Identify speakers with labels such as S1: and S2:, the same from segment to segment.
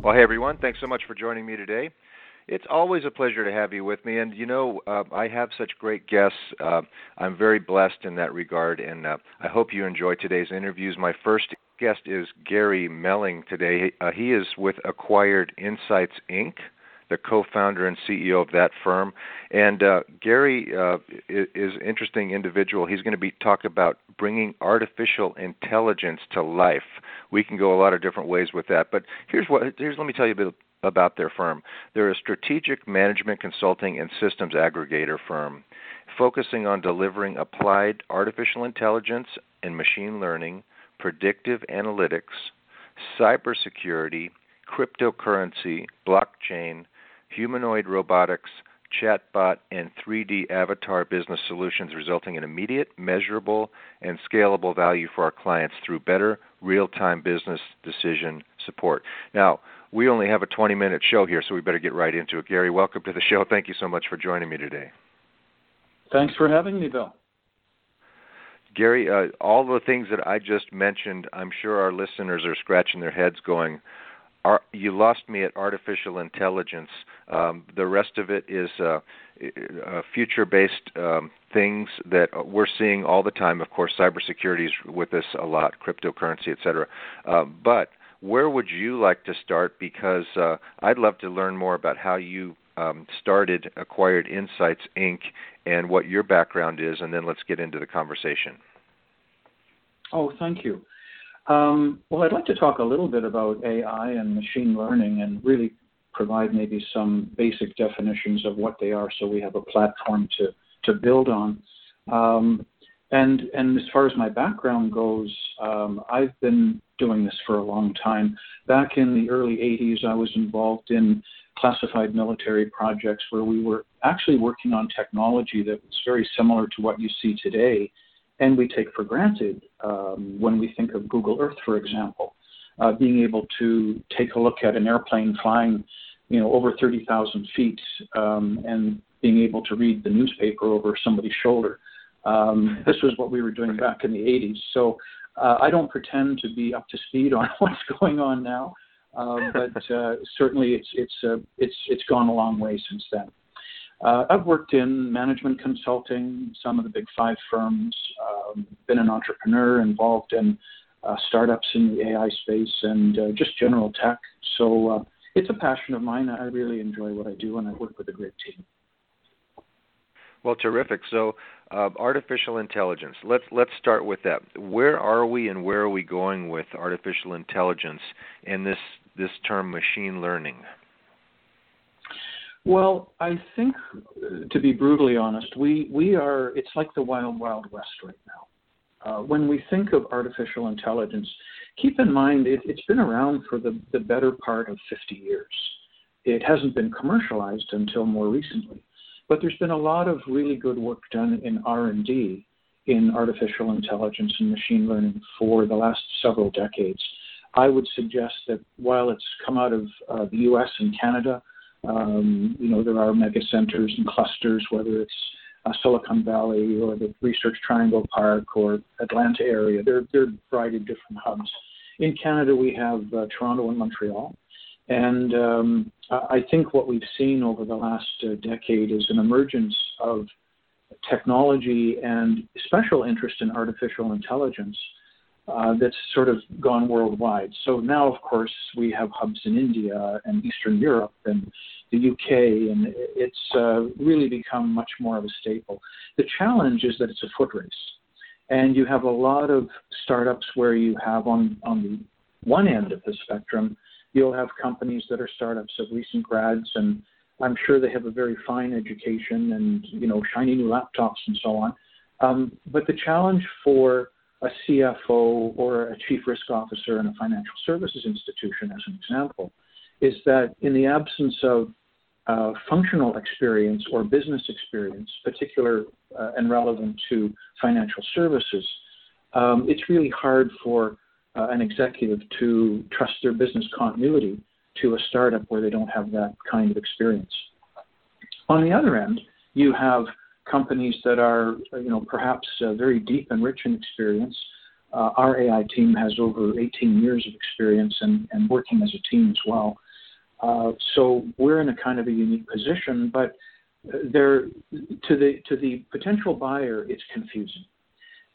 S1: Well, hey everyone, thanks so much for joining me today. It's always a pleasure to have you with me, and you know uh, I have such great guests. Uh, I'm very blessed in that regard, and uh, I hope you enjoy today's interviews. My first guest is Gary Melling today. Uh, he is with Acquired Insights Inc the co-founder and CEO of that firm. And uh, Gary uh, is, an interesting individual. He's going to be talk about bringing artificial intelligence to life. We can go a lot of different ways with that, but here's what here's let me tell you a bit about their firm. They're a strategic management consulting and systems aggregator firm focusing on delivering applied artificial intelligence and machine learning, predictive analytics, cybersecurity, cryptocurrency, blockchain, humanoid robotics, chatbot, and 3D avatar business solutions, resulting in immediate, measurable, and scalable value for our clients through better real time business decision support. Now, we only have a 20 minute show here, so we better get right into it. Gary, welcome to the show. Thank you so much for joining me today.
S2: Thanks for having me, Bill.
S1: Gary, uh, all the things that I just mentioned, I'm sure our listeners are scratching their heads going, are, you lost me at artificial intelligence. Um, the rest of it is uh, uh, future-based um, things that we're seeing all the time. Of course, cybersecurity is with us a lot, cryptocurrency, et cetera. Uh, but where would you like to start? Because uh, I'd love to learn more about how you um, started Acquired Insights Inc. and what your background is, and then let's get into the conversation.
S2: Oh, thank you. Um, well, I'd like to talk a little bit about AI and machine learning and really provide maybe some basic definitions of what they are so we have a platform to, to build on. Um, and, and as far as my background goes, um, I've been doing this for a long time. Back in the early 80s, I was involved in classified military projects where we were actually working on technology that was very similar to what you see today and we take for granted um, when we think of Google Earth, for example, uh, being able to take a look at an airplane flying, you know, over 30,000 feet um, and being able to read the newspaper over somebody's shoulder. Um, this was what we were doing back in the 80s. So uh, I don't pretend to be up to speed on what's going on now, uh, but uh, certainly it's it's uh, it's it's gone a long way since then. Uh, I've worked in management consulting, some of the big five firms, um, been an entrepreneur involved in uh, startups in the AI space and uh, just general tech. So uh, it's a passion of mine. I really enjoy what I do and I work with a great team.
S1: Well, terrific. So, uh, artificial intelligence. Let's let's start with that. Where are we, and where are we going with artificial intelligence and this this term machine learning?
S2: Well, I think, to be brutally honest, we, we are, it's like the wild, wild west right now. Uh, when we think of artificial intelligence, keep in mind it, has been around for the, the better part of 50 years. It hasn't been commercialized until more recently, but there's been a lot of really good work done in R&D in artificial intelligence and machine learning for the last several decades. I would suggest that while it's come out of uh, the U.S. and Canada, um, you know, there are mega centers and clusters, whether it's uh, Silicon Valley or the Research Triangle Park or Atlanta area. There, there are a variety of different hubs. In Canada, we have uh, Toronto and Montreal. And um, I think what we've seen over the last uh, decade is an emergence of technology and special interest in artificial intelligence uh, that's sort of gone worldwide. So now, of course, we have hubs in India and Eastern Europe and the UK, and it's uh, really become much more of a staple. The challenge is that it's a foot race, and you have a lot of startups where you have on on the one end of the spectrum, you'll have companies that are startups of recent grads, and I'm sure they have a very fine education and you know shiny new laptops and so on. Um, but the challenge for a CFO or a chief risk officer in a financial services institution, as an example, is that in the absence of uh, functional experience or business experience, particular uh, and relevant to financial services, um, it's really hard for uh, an executive to trust their business continuity to a startup where they don't have that kind of experience. On the other end, you have companies that are, you know, perhaps uh, very deep and rich in experience. Uh, our AI team has over 18 years of experience and, and working as a team as well. Uh, so we're in a kind of a unique position, but there, to the to the potential buyer, it's confusing.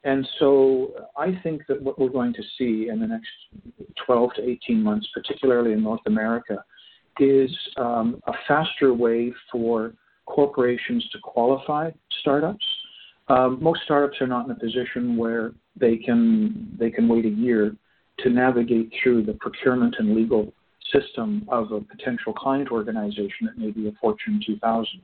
S2: And so I think that what we're going to see in the next 12 to 18 months, particularly in North America, is um, a faster way for corporations to qualify startups. Um, most startups are not in a position where they can they can wait a year to navigate through the procurement and legal system of a potential client organization that may be a Fortune 2000.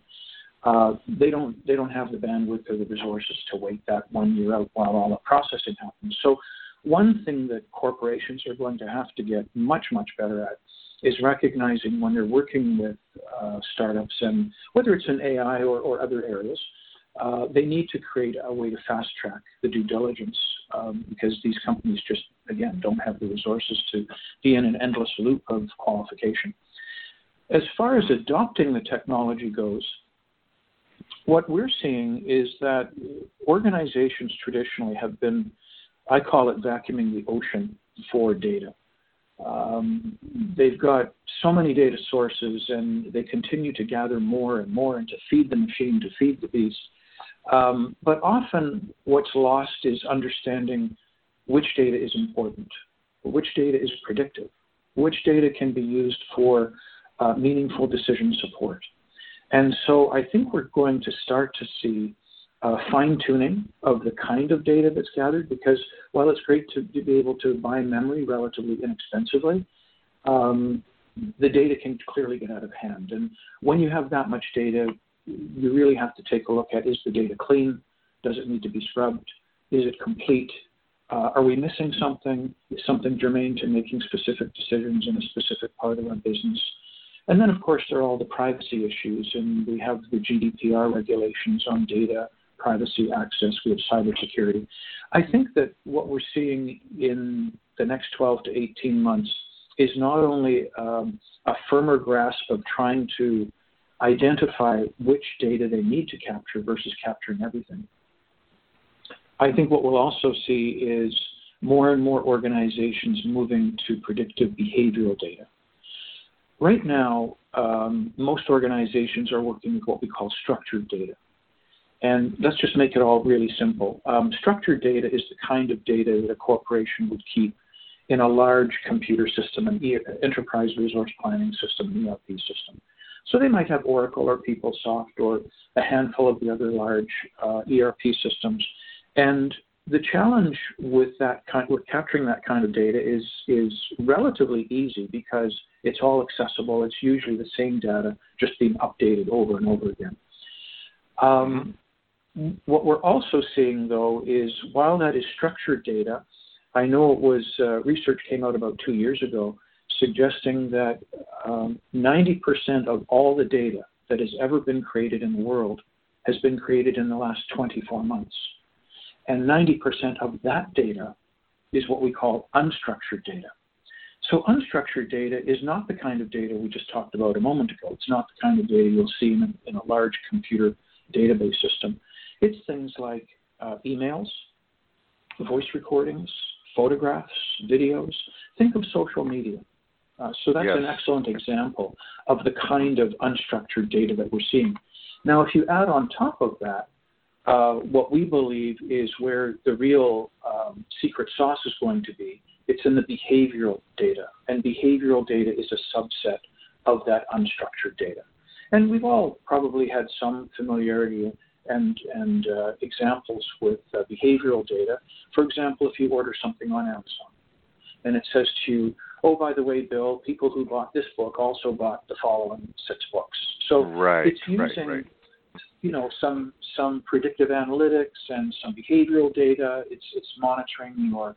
S2: Uh, they don't they don't have the bandwidth or the resources to wait that one year out while all the processing happens. So one thing that corporations are going to have to get much much better at is recognizing when they're working with uh, startups and whether it's in AI or, or other areas, uh, they need to create a way to fast track the due diligence um, because these companies just, again, don't have the resources to be in an endless loop of qualification. As far as adopting the technology goes, what we're seeing is that organizations traditionally have been, I call it vacuuming the ocean for data. Um, they've got so many data sources and they continue to gather more and more and to feed the machine, to feed the beast. Um, but often what's lost is understanding which data is important, which data is predictive, which data can be used for uh, meaningful decision support. And so I think we're going to start to see uh, fine tuning of the kind of data that's gathered because while it's great to, to be able to buy memory relatively inexpensively, um, the data can clearly get out of hand. And when you have that much data, you really have to take a look at is the data clean? Does it need to be scrubbed? Is it complete? Uh, are we missing something? Is something germane to making specific decisions in a specific part of our business? And then, of course, there are all the privacy issues, and we have the GDPR regulations on data privacy access, we have cybersecurity. I think that what we're seeing in the next 12 to 18 months is not only um, a firmer grasp of trying to identify which data they need to capture versus capturing everything. I think what we'll also see is more and more organizations moving to predictive behavioral data. Right now, um, most organizations are working with what we call structured data. And let's just make it all really simple. Um, structured data is the kind of data that a corporation would keep in a large computer system, an e- enterprise resource planning system, an ERP system. So they might have Oracle or PeopleSoft or a handful of the other large uh, ERP systems. And the challenge with that kind, with capturing that kind of data is is relatively easy because it's all accessible. It's usually the same data, just being updated over and over again. Um, what we're also seeing, though, is while that is structured data, I know it was uh, research came out about two years ago suggesting that um, 90% of all the data that has ever been created in the world has been created in the last 24 months. And 90% of that data is what we call unstructured data. So, unstructured data is not the kind of data we just talked about a moment ago. It's not the kind of data you'll see in a, in a large computer database system. It's things like uh, emails, voice recordings, photographs, videos. Think of social media. Uh, so that's yes. an excellent example of the kind of unstructured data that we're seeing. Now, if you add on top of that uh, what we believe is where the real um, secret sauce is going to be. It's in the behavioral data, and behavioral data is a subset of that unstructured data. And we've all probably had some familiarity and, and uh, examples with uh, behavioral data. For example, if you order something on Amazon and it says to you, oh, by the way, Bill, people who bought this book also bought the following six books. So
S1: right,
S2: it's using,
S1: right, right.
S2: you know, some some predictive analytics and some behavioral data. It's it's monitoring your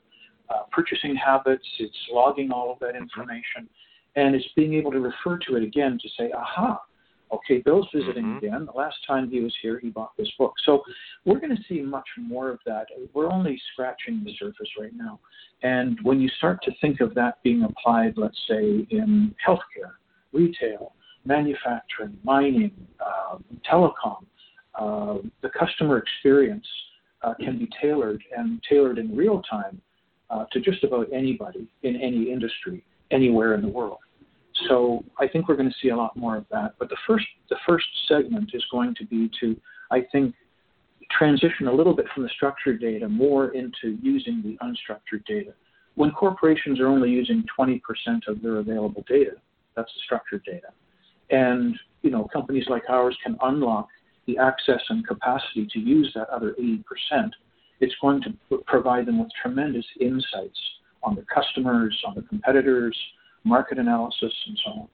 S2: uh, purchasing habits. It's logging all of that information, and it's being able to refer to it again to say, aha, Okay, Bill's visiting
S1: mm-hmm.
S2: again. The last time he was here, he bought this book. So we're going to see much more of that. We're only scratching the surface right now. And when you start to think of that being applied, let's say, in healthcare, retail, manufacturing, mining, uh, telecom, uh, the customer experience uh, can be tailored and tailored in real time uh, to just about anybody in any industry, anywhere in the world. So I think we're going to see a lot more of that. But the first the first segment is going to be to I think transition a little bit from the structured data more into using the unstructured data. When corporations are only using 20% of their available data, that's the structured data. And you know, companies like ours can unlock the access and capacity to use that other 80%. It's going to provide them with tremendous insights on the customers, on the competitors, market analysis, and so on.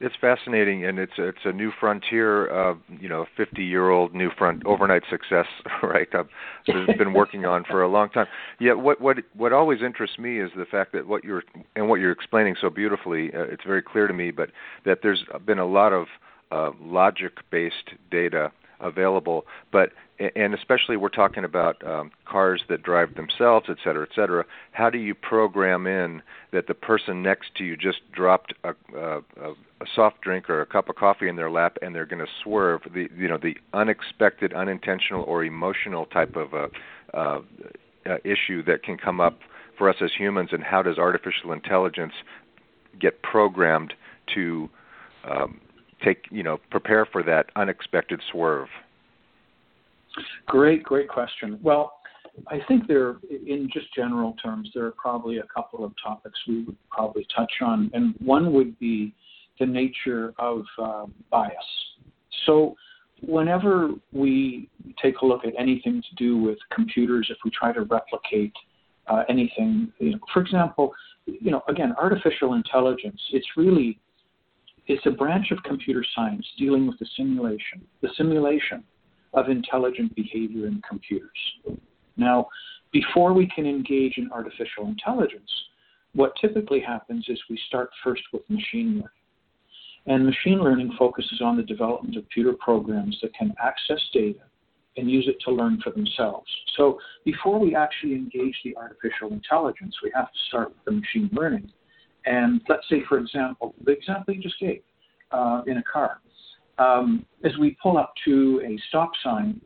S1: It's fascinating, and it's it's a new frontier. of you know, 50-year-old new front overnight success, right? I've been working on for a long time. Yet, what what what always interests me is the fact that what you're and what you're explaining so beautifully. Uh, it's very clear to me, but that there's been a lot of uh, logic-based data available, but and especially we're talking about um, cars that drive themselves, et cetera, et cetera. How do you program in that the person next to you just dropped a, a, a soft drink or a cup of coffee in their lap and they're going to swerve? The you know the unexpected, unintentional, or emotional type of a, uh, uh, issue that can come up for us as humans, and how does artificial intelligence get programmed to um, take you know prepare for that unexpected swerve?
S2: Great, great question. Well, I think there, in just general terms, there are probably a couple of topics we would probably touch on, and one would be the nature of uh, bias. So, whenever we take a look at anything to do with computers, if we try to replicate uh, anything, you know, for example, you know, again, artificial intelligence, it's really it's a branch of computer science dealing with the simulation, the simulation of intelligent behavior in computers. Now, before we can engage in artificial intelligence, what typically happens is we start first with machine learning. And machine learning focuses on the development of computer programs that can access data and use it to learn for themselves. So before we actually engage the artificial intelligence, we have to start with the machine learning. And let's say, for example, the example you just gave uh, in a car um, as we pull up to a stop sign,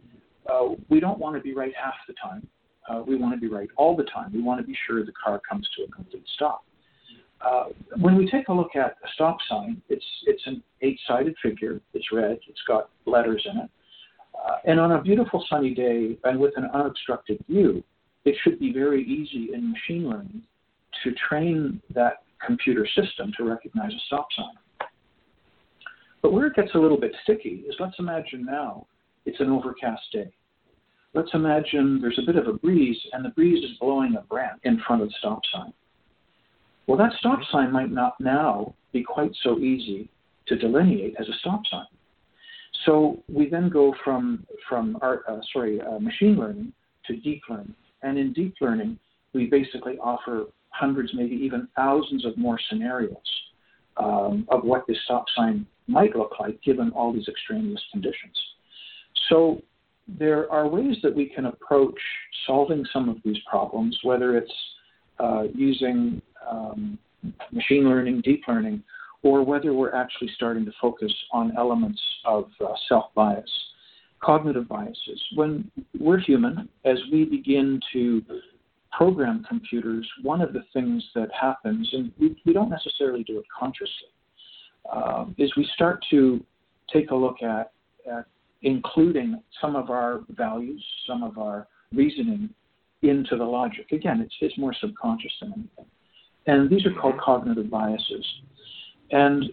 S2: uh, we don't want to be right half the time. Uh, we want to be right all the time. We want to be sure the car comes to a complete stop. Uh, when we take a look at a stop sign, it's it's an eight-sided figure. It's red. It's got letters in it. Uh, and on a beautiful sunny day and with an unobstructed view, it should be very easy in machine learning to train that computer system to recognize a stop sign. But where it gets a little bit sticky is let's imagine now it's an overcast day. Let's imagine there's a bit of a breeze and the breeze is blowing a branch in front of the stop sign. Well, that stop sign might not now be quite so easy to delineate as a stop sign. So we then go from from our, uh, sorry uh, machine learning to deep learning, and in deep learning we basically offer hundreds, maybe even thousands of more scenarios um, of what this stop sign might look like given all these extraneous conditions. So there are ways that we can approach solving some of these problems, whether it's uh, using um, machine learning, deep learning, or whether we're actually starting to focus on elements of uh, self bias, cognitive biases. When we're human, as we begin to program computers, one of the things that happens, and we, we don't necessarily do it consciously, um, is we start to take a look at, at including some of our values, some of our reasoning into the logic. Again, it's, it's more subconscious than anything. And these are called cognitive biases. And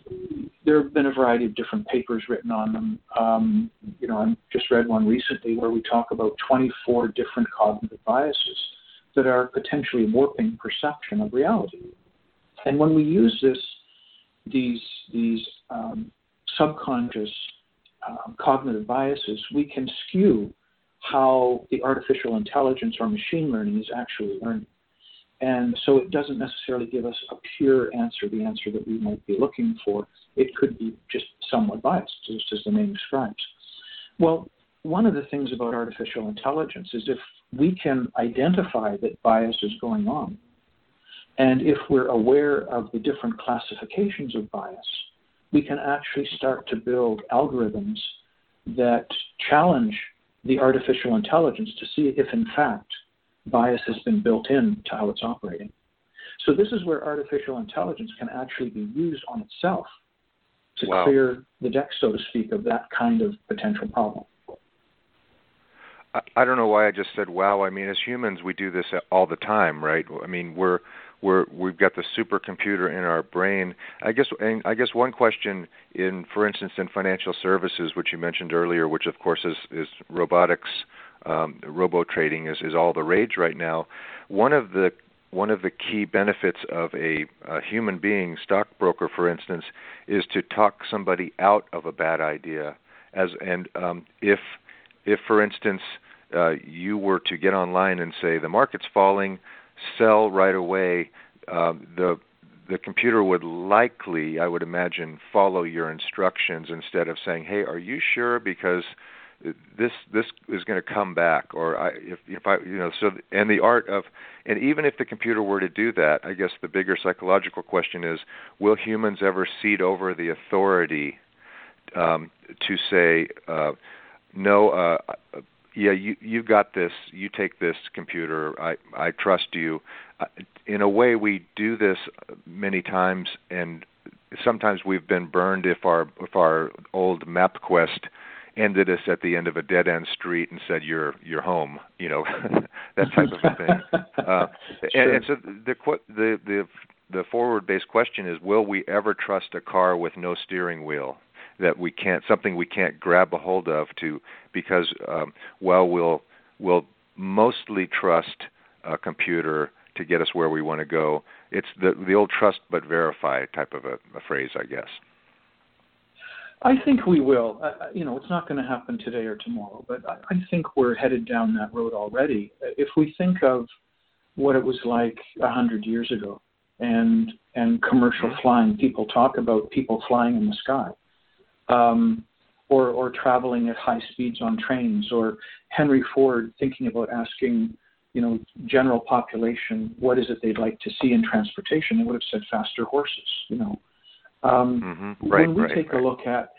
S2: there have been a variety of different papers written on them. Um, you know, I just read one recently where we talk about 24 different cognitive biases that are potentially warping perception of reality. And when we use this, these these um, subconscious uh, cognitive biases, we can skew how the artificial intelligence or machine learning is actually learning. And so it doesn't necessarily give us a pure answer, the answer that we might be looking for. It could be just somewhat biased, just as the name describes. Well, one of the things about artificial intelligence is if we can identify that bias is going on, and if we're aware of the different classifications of bias, we can actually start to build algorithms that challenge the artificial intelligence to see if, in fact, bias has been built in to how it's operating. So this is where artificial intelligence can actually be used on itself to wow. clear the deck, so to speak, of that kind of potential problem.
S1: I don't know why I just said wow. I mean, as humans, we do this all the time, right? I mean, we're we're we've got the supercomputer in our brain. I guess and I guess one question in, for instance, in financial services, which you mentioned earlier, which of course is is robotics um, robo trading is, is all the rage right now. One of the one of the key benefits of a, a human being stockbroker, for instance, is to talk somebody out of a bad idea. As and um, if if for instance uh, you were to get online and say the market's falling, sell right away, uh, the the computer would likely, I would imagine, follow your instructions instead of saying, "Hey, are you sure?" Because this this is going to come back or I, if if I you know so and the art of and even if the computer were to do that I guess the bigger psychological question is will humans ever cede over the authority um, to say uh, no uh, yeah you you got this you take this computer I I trust you. Uh, in a way we do this many times and sometimes we've been burned if our if our old MapQuest ended us at the end of a dead end street and said you're you're home you know that type of a thing. Uh,
S2: sure.
S1: and, and so the the the the forward based question is will we ever trust a car with no steering wheel that we can't something we can't grab a hold of to because um, well we'll we'll mostly trust a computer to get us where we want to go it's the the old trust but verify type of a, a phrase i guess
S2: I think we will. Uh, you know, it's not going to happen today or tomorrow, but I, I think we're headed down that road already. If we think of what it was like a hundred years ago, and and commercial mm-hmm. flying, people talk about people flying in the sky, um, or or traveling at high speeds on trains, or Henry Ford thinking about asking, you know, general population what is it they'd like to see in transportation. They would have said faster horses, you know.
S1: Um, mm-hmm. right,
S2: when we
S1: right,
S2: take
S1: right.
S2: a look at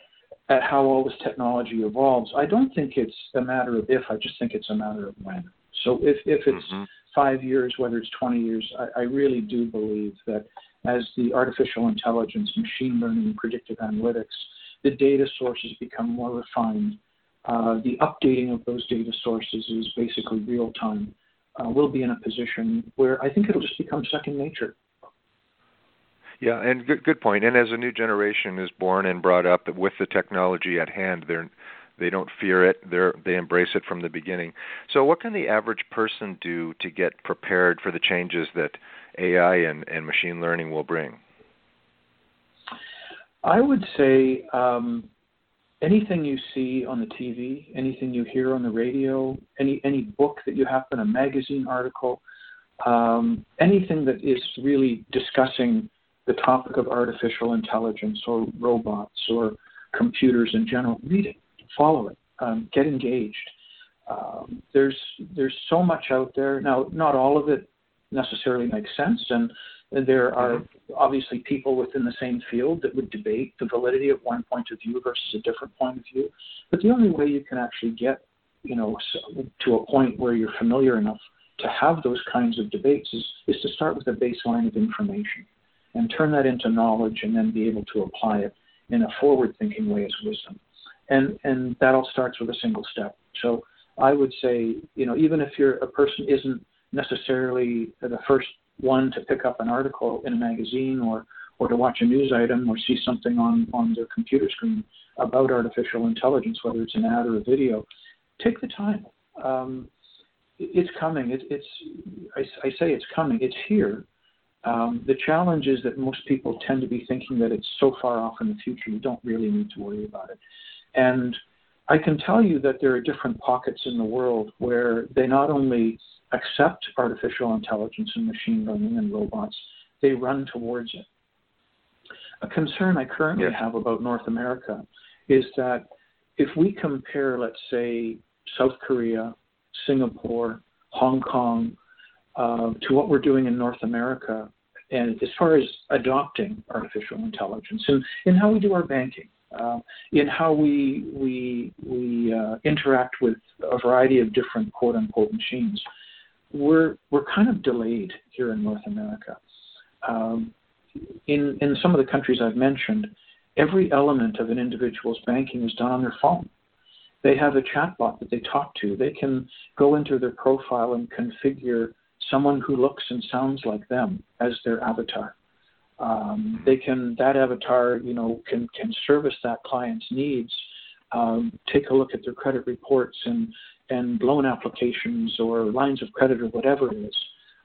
S2: at how all this technology evolves, I don't think it's a matter of if. I just think it's a matter of when. So if if it's
S1: mm-hmm.
S2: five years, whether it's 20 years, I, I really do believe that as the artificial intelligence, machine learning, predictive analytics, the data sources become more refined. Uh, the updating of those data sources is basically real time. Uh, we'll be in a position where I think it'll just become second nature.
S1: Yeah, and good good point. And as a new generation is born and brought up with the technology at hand, they're they don't fear it. They they embrace it from the beginning. So, what can the average person do to get prepared for the changes that AI and, and machine learning will bring?
S2: I would say um, anything you see on the TV, anything you hear on the radio, any any book that you happen, a magazine article, um, anything that is really discussing the topic of artificial intelligence or robots or computers in general, read it, follow it, um, get engaged. Um, there's there's so much out there now. Not all of it necessarily makes sense, and there are mm-hmm. obviously people within the same field that would debate the validity of one point of view versus a different point of view. But the only way you can actually get you know to a point where you're familiar enough to have those kinds of debates is, is to start with a baseline of information and turn that into knowledge and then be able to apply it in a forward thinking way as wisdom. and and that all starts with a single step. So I would say, you know, even if you're a person isn't necessarily the first one to pick up an article in a magazine or or to watch a news item or see something on on their computer screen about artificial intelligence, whether it's an ad or a video, take the time. Um, it's coming. It, it's I, I, say it's coming. It's here. Um, the challenge is that most people tend to be thinking that it's so far off in the future you don't really need to worry about it. And I can tell you that there are different pockets in the world where they not only accept artificial intelligence and machine learning and robots, they run towards it. A concern I currently yes. have about North America is that if we compare, let's say, South Korea, Singapore, Hong Kong, uh, to what we're doing in North America, and as far as adopting artificial intelligence and in how we do our banking, uh, in how we we we uh, interact with a variety of different quote unquote machines, we're we're kind of delayed here in North America. Um, in in some of the countries I've mentioned, every element of an individual's banking is done on their phone. They have a chatbot that they talk to. They can go into their profile and configure someone who looks and sounds like them as their avatar. Um, they can that avatar, you know, can can service that client's needs. Um, take a look at their credit reports and and loan applications or lines of credit or whatever it is.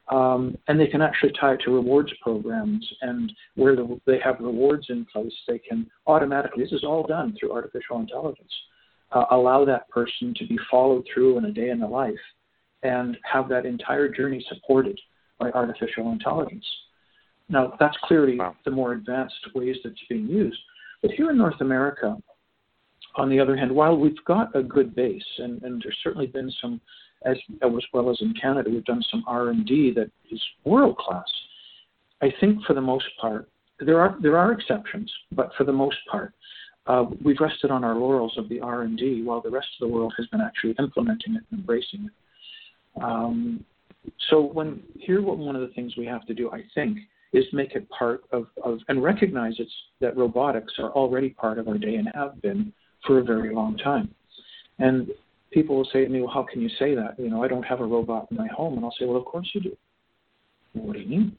S2: Um, and they can actually tie it to rewards programs and where the, they have rewards in place, they can automatically, this is all done through artificial intelligence, uh, allow that person to be followed through in a day in the life and have that entire journey supported by artificial intelligence. Now, that's clearly wow. the more advanced ways that it's being used. But here in North America, on the other hand, while we've got a good base, and, and there's certainly been some, as, as well as in Canada, we've done some R&D that is world class. I think for the most part, there are there are exceptions, but for the most part, uh, we've rested on our laurels of the R&D, while the rest of the world has been actually implementing it and embracing it. Um, so when here, one of the things we have to do, I think, is make it part of, of and recognize it's that robotics are already part of our day and have been for a very long time. And people will say to me, well, how can you say that? You know, I don't have a robot in my home. And I'll say, well, of course you do. what do you mean?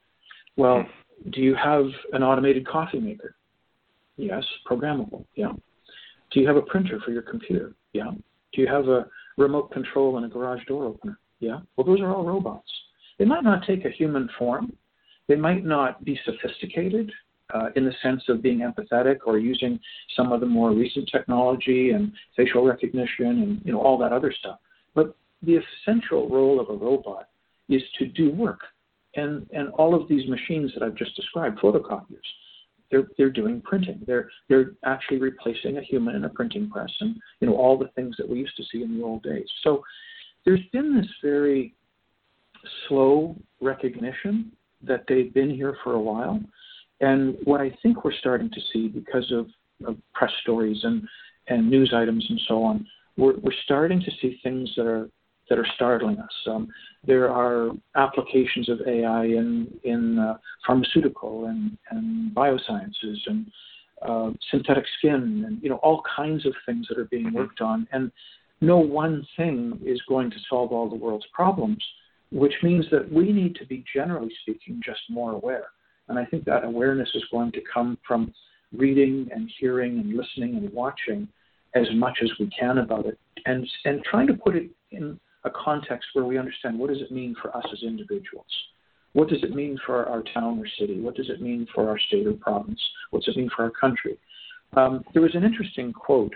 S2: Well, hmm. do you have an automated coffee maker? Yes. Programmable? Yeah. Do you have a printer for your computer? Yeah. Do you have a remote control and a garage door opener? Yeah. Well, those are all robots. They might not take a human form. They might not be sophisticated uh, in the sense of being empathetic or using some of the more recent technology and facial recognition and you know all that other stuff. But the essential role of a robot is to do work, and and all of these machines that I've just described, photocopiers, they're they're doing printing. They're they're actually replacing a human in a printing press, and you know all the things that we used to see in the old days. So there's been this very slow recognition that they've been here for a while and what I think we're starting to see because of, of press stories and, and news items and so on, we're, we're starting to see things that are that are startling us. Um, there are applications of AI in in uh, pharmaceutical and, and biosciences and uh, synthetic skin and you know all kinds of things that are being mm-hmm. worked on. And no one thing is going to solve all the world's problems, which means that we need to be generally speaking just more aware. And I think that awareness is going to come from reading and hearing and listening and watching as much as we can about it and, and trying to put it in a context where we understand what does it mean for us as individuals? What does it mean for our town or city? What does it mean for our state or province? What does it mean for our country? Um, there was an interesting quote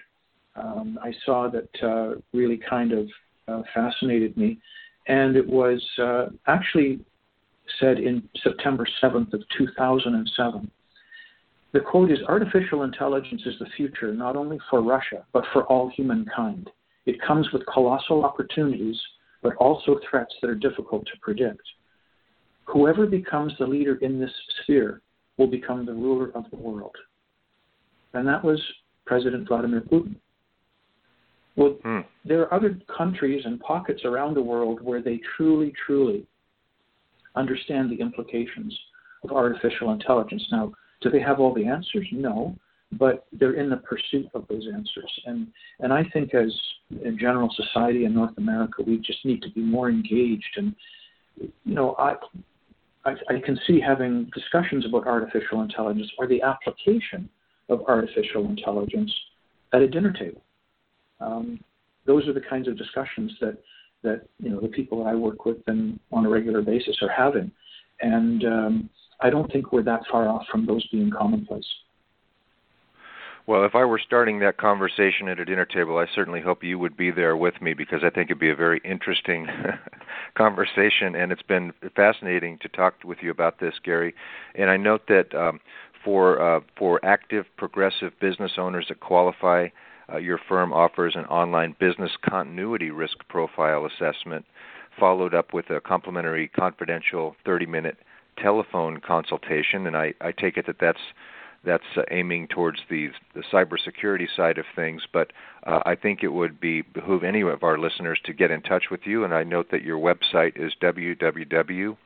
S2: um, I saw that uh, really kind of uh, fascinated me, and it was uh, actually said in September 7th of 2007. The quote is Artificial intelligence is the future not only for Russia, but for all humankind. It comes with colossal opportunities, but also threats that are difficult to predict. Whoever becomes the leader in this sphere will become the ruler of the world. And that was President Vladimir Putin. Well, hmm. there are other countries and pockets around the world where they truly, truly understand the implications of artificial intelligence. Now, do they have all the answers? No. but they're in the pursuit of those answers. And and I think as in general society in North America, we just need to be more engaged. And you know, I I, I can see having discussions about artificial intelligence or the application of artificial intelligence at a dinner table. Um, those are the kinds of discussions that that you know the people I work with and on a regular basis are having, and um, I don't think we're that far off from those being commonplace.
S1: Well, if I were starting that conversation at a dinner table, I certainly hope you would be there with me because I think it'd be a very interesting conversation, and it's been fascinating to talk with you about this, Gary. And I note that um, for uh, for active progressive business owners that qualify, uh, your firm offers an online business continuity risk profile assessment, followed up with a complimentary confidential 30-minute telephone consultation. And I, I take it that that's that's uh, aiming towards the the cybersecurity side of things. But uh, I think it would be behoove any of our listeners to get in touch with you. And I note that your website is www.aiinc.cloud.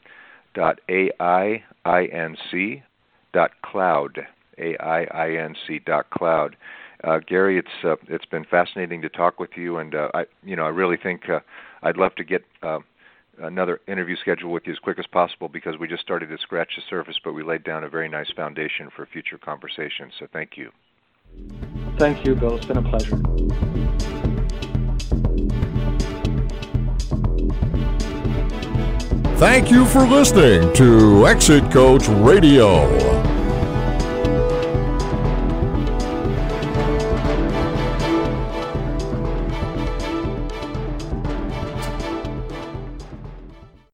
S1: A-I-I-N-C.cloud. Uh, Gary, it's uh, it's been fascinating to talk with you, and uh, I you know I really think uh, I'd love to get uh, another interview scheduled with you as quick as possible because we just started to scratch the surface, but we laid down a very nice foundation for future conversations. So thank you.
S2: Thank you, Bill. It's been a pleasure.
S3: Thank you for listening to Exit Coach Radio.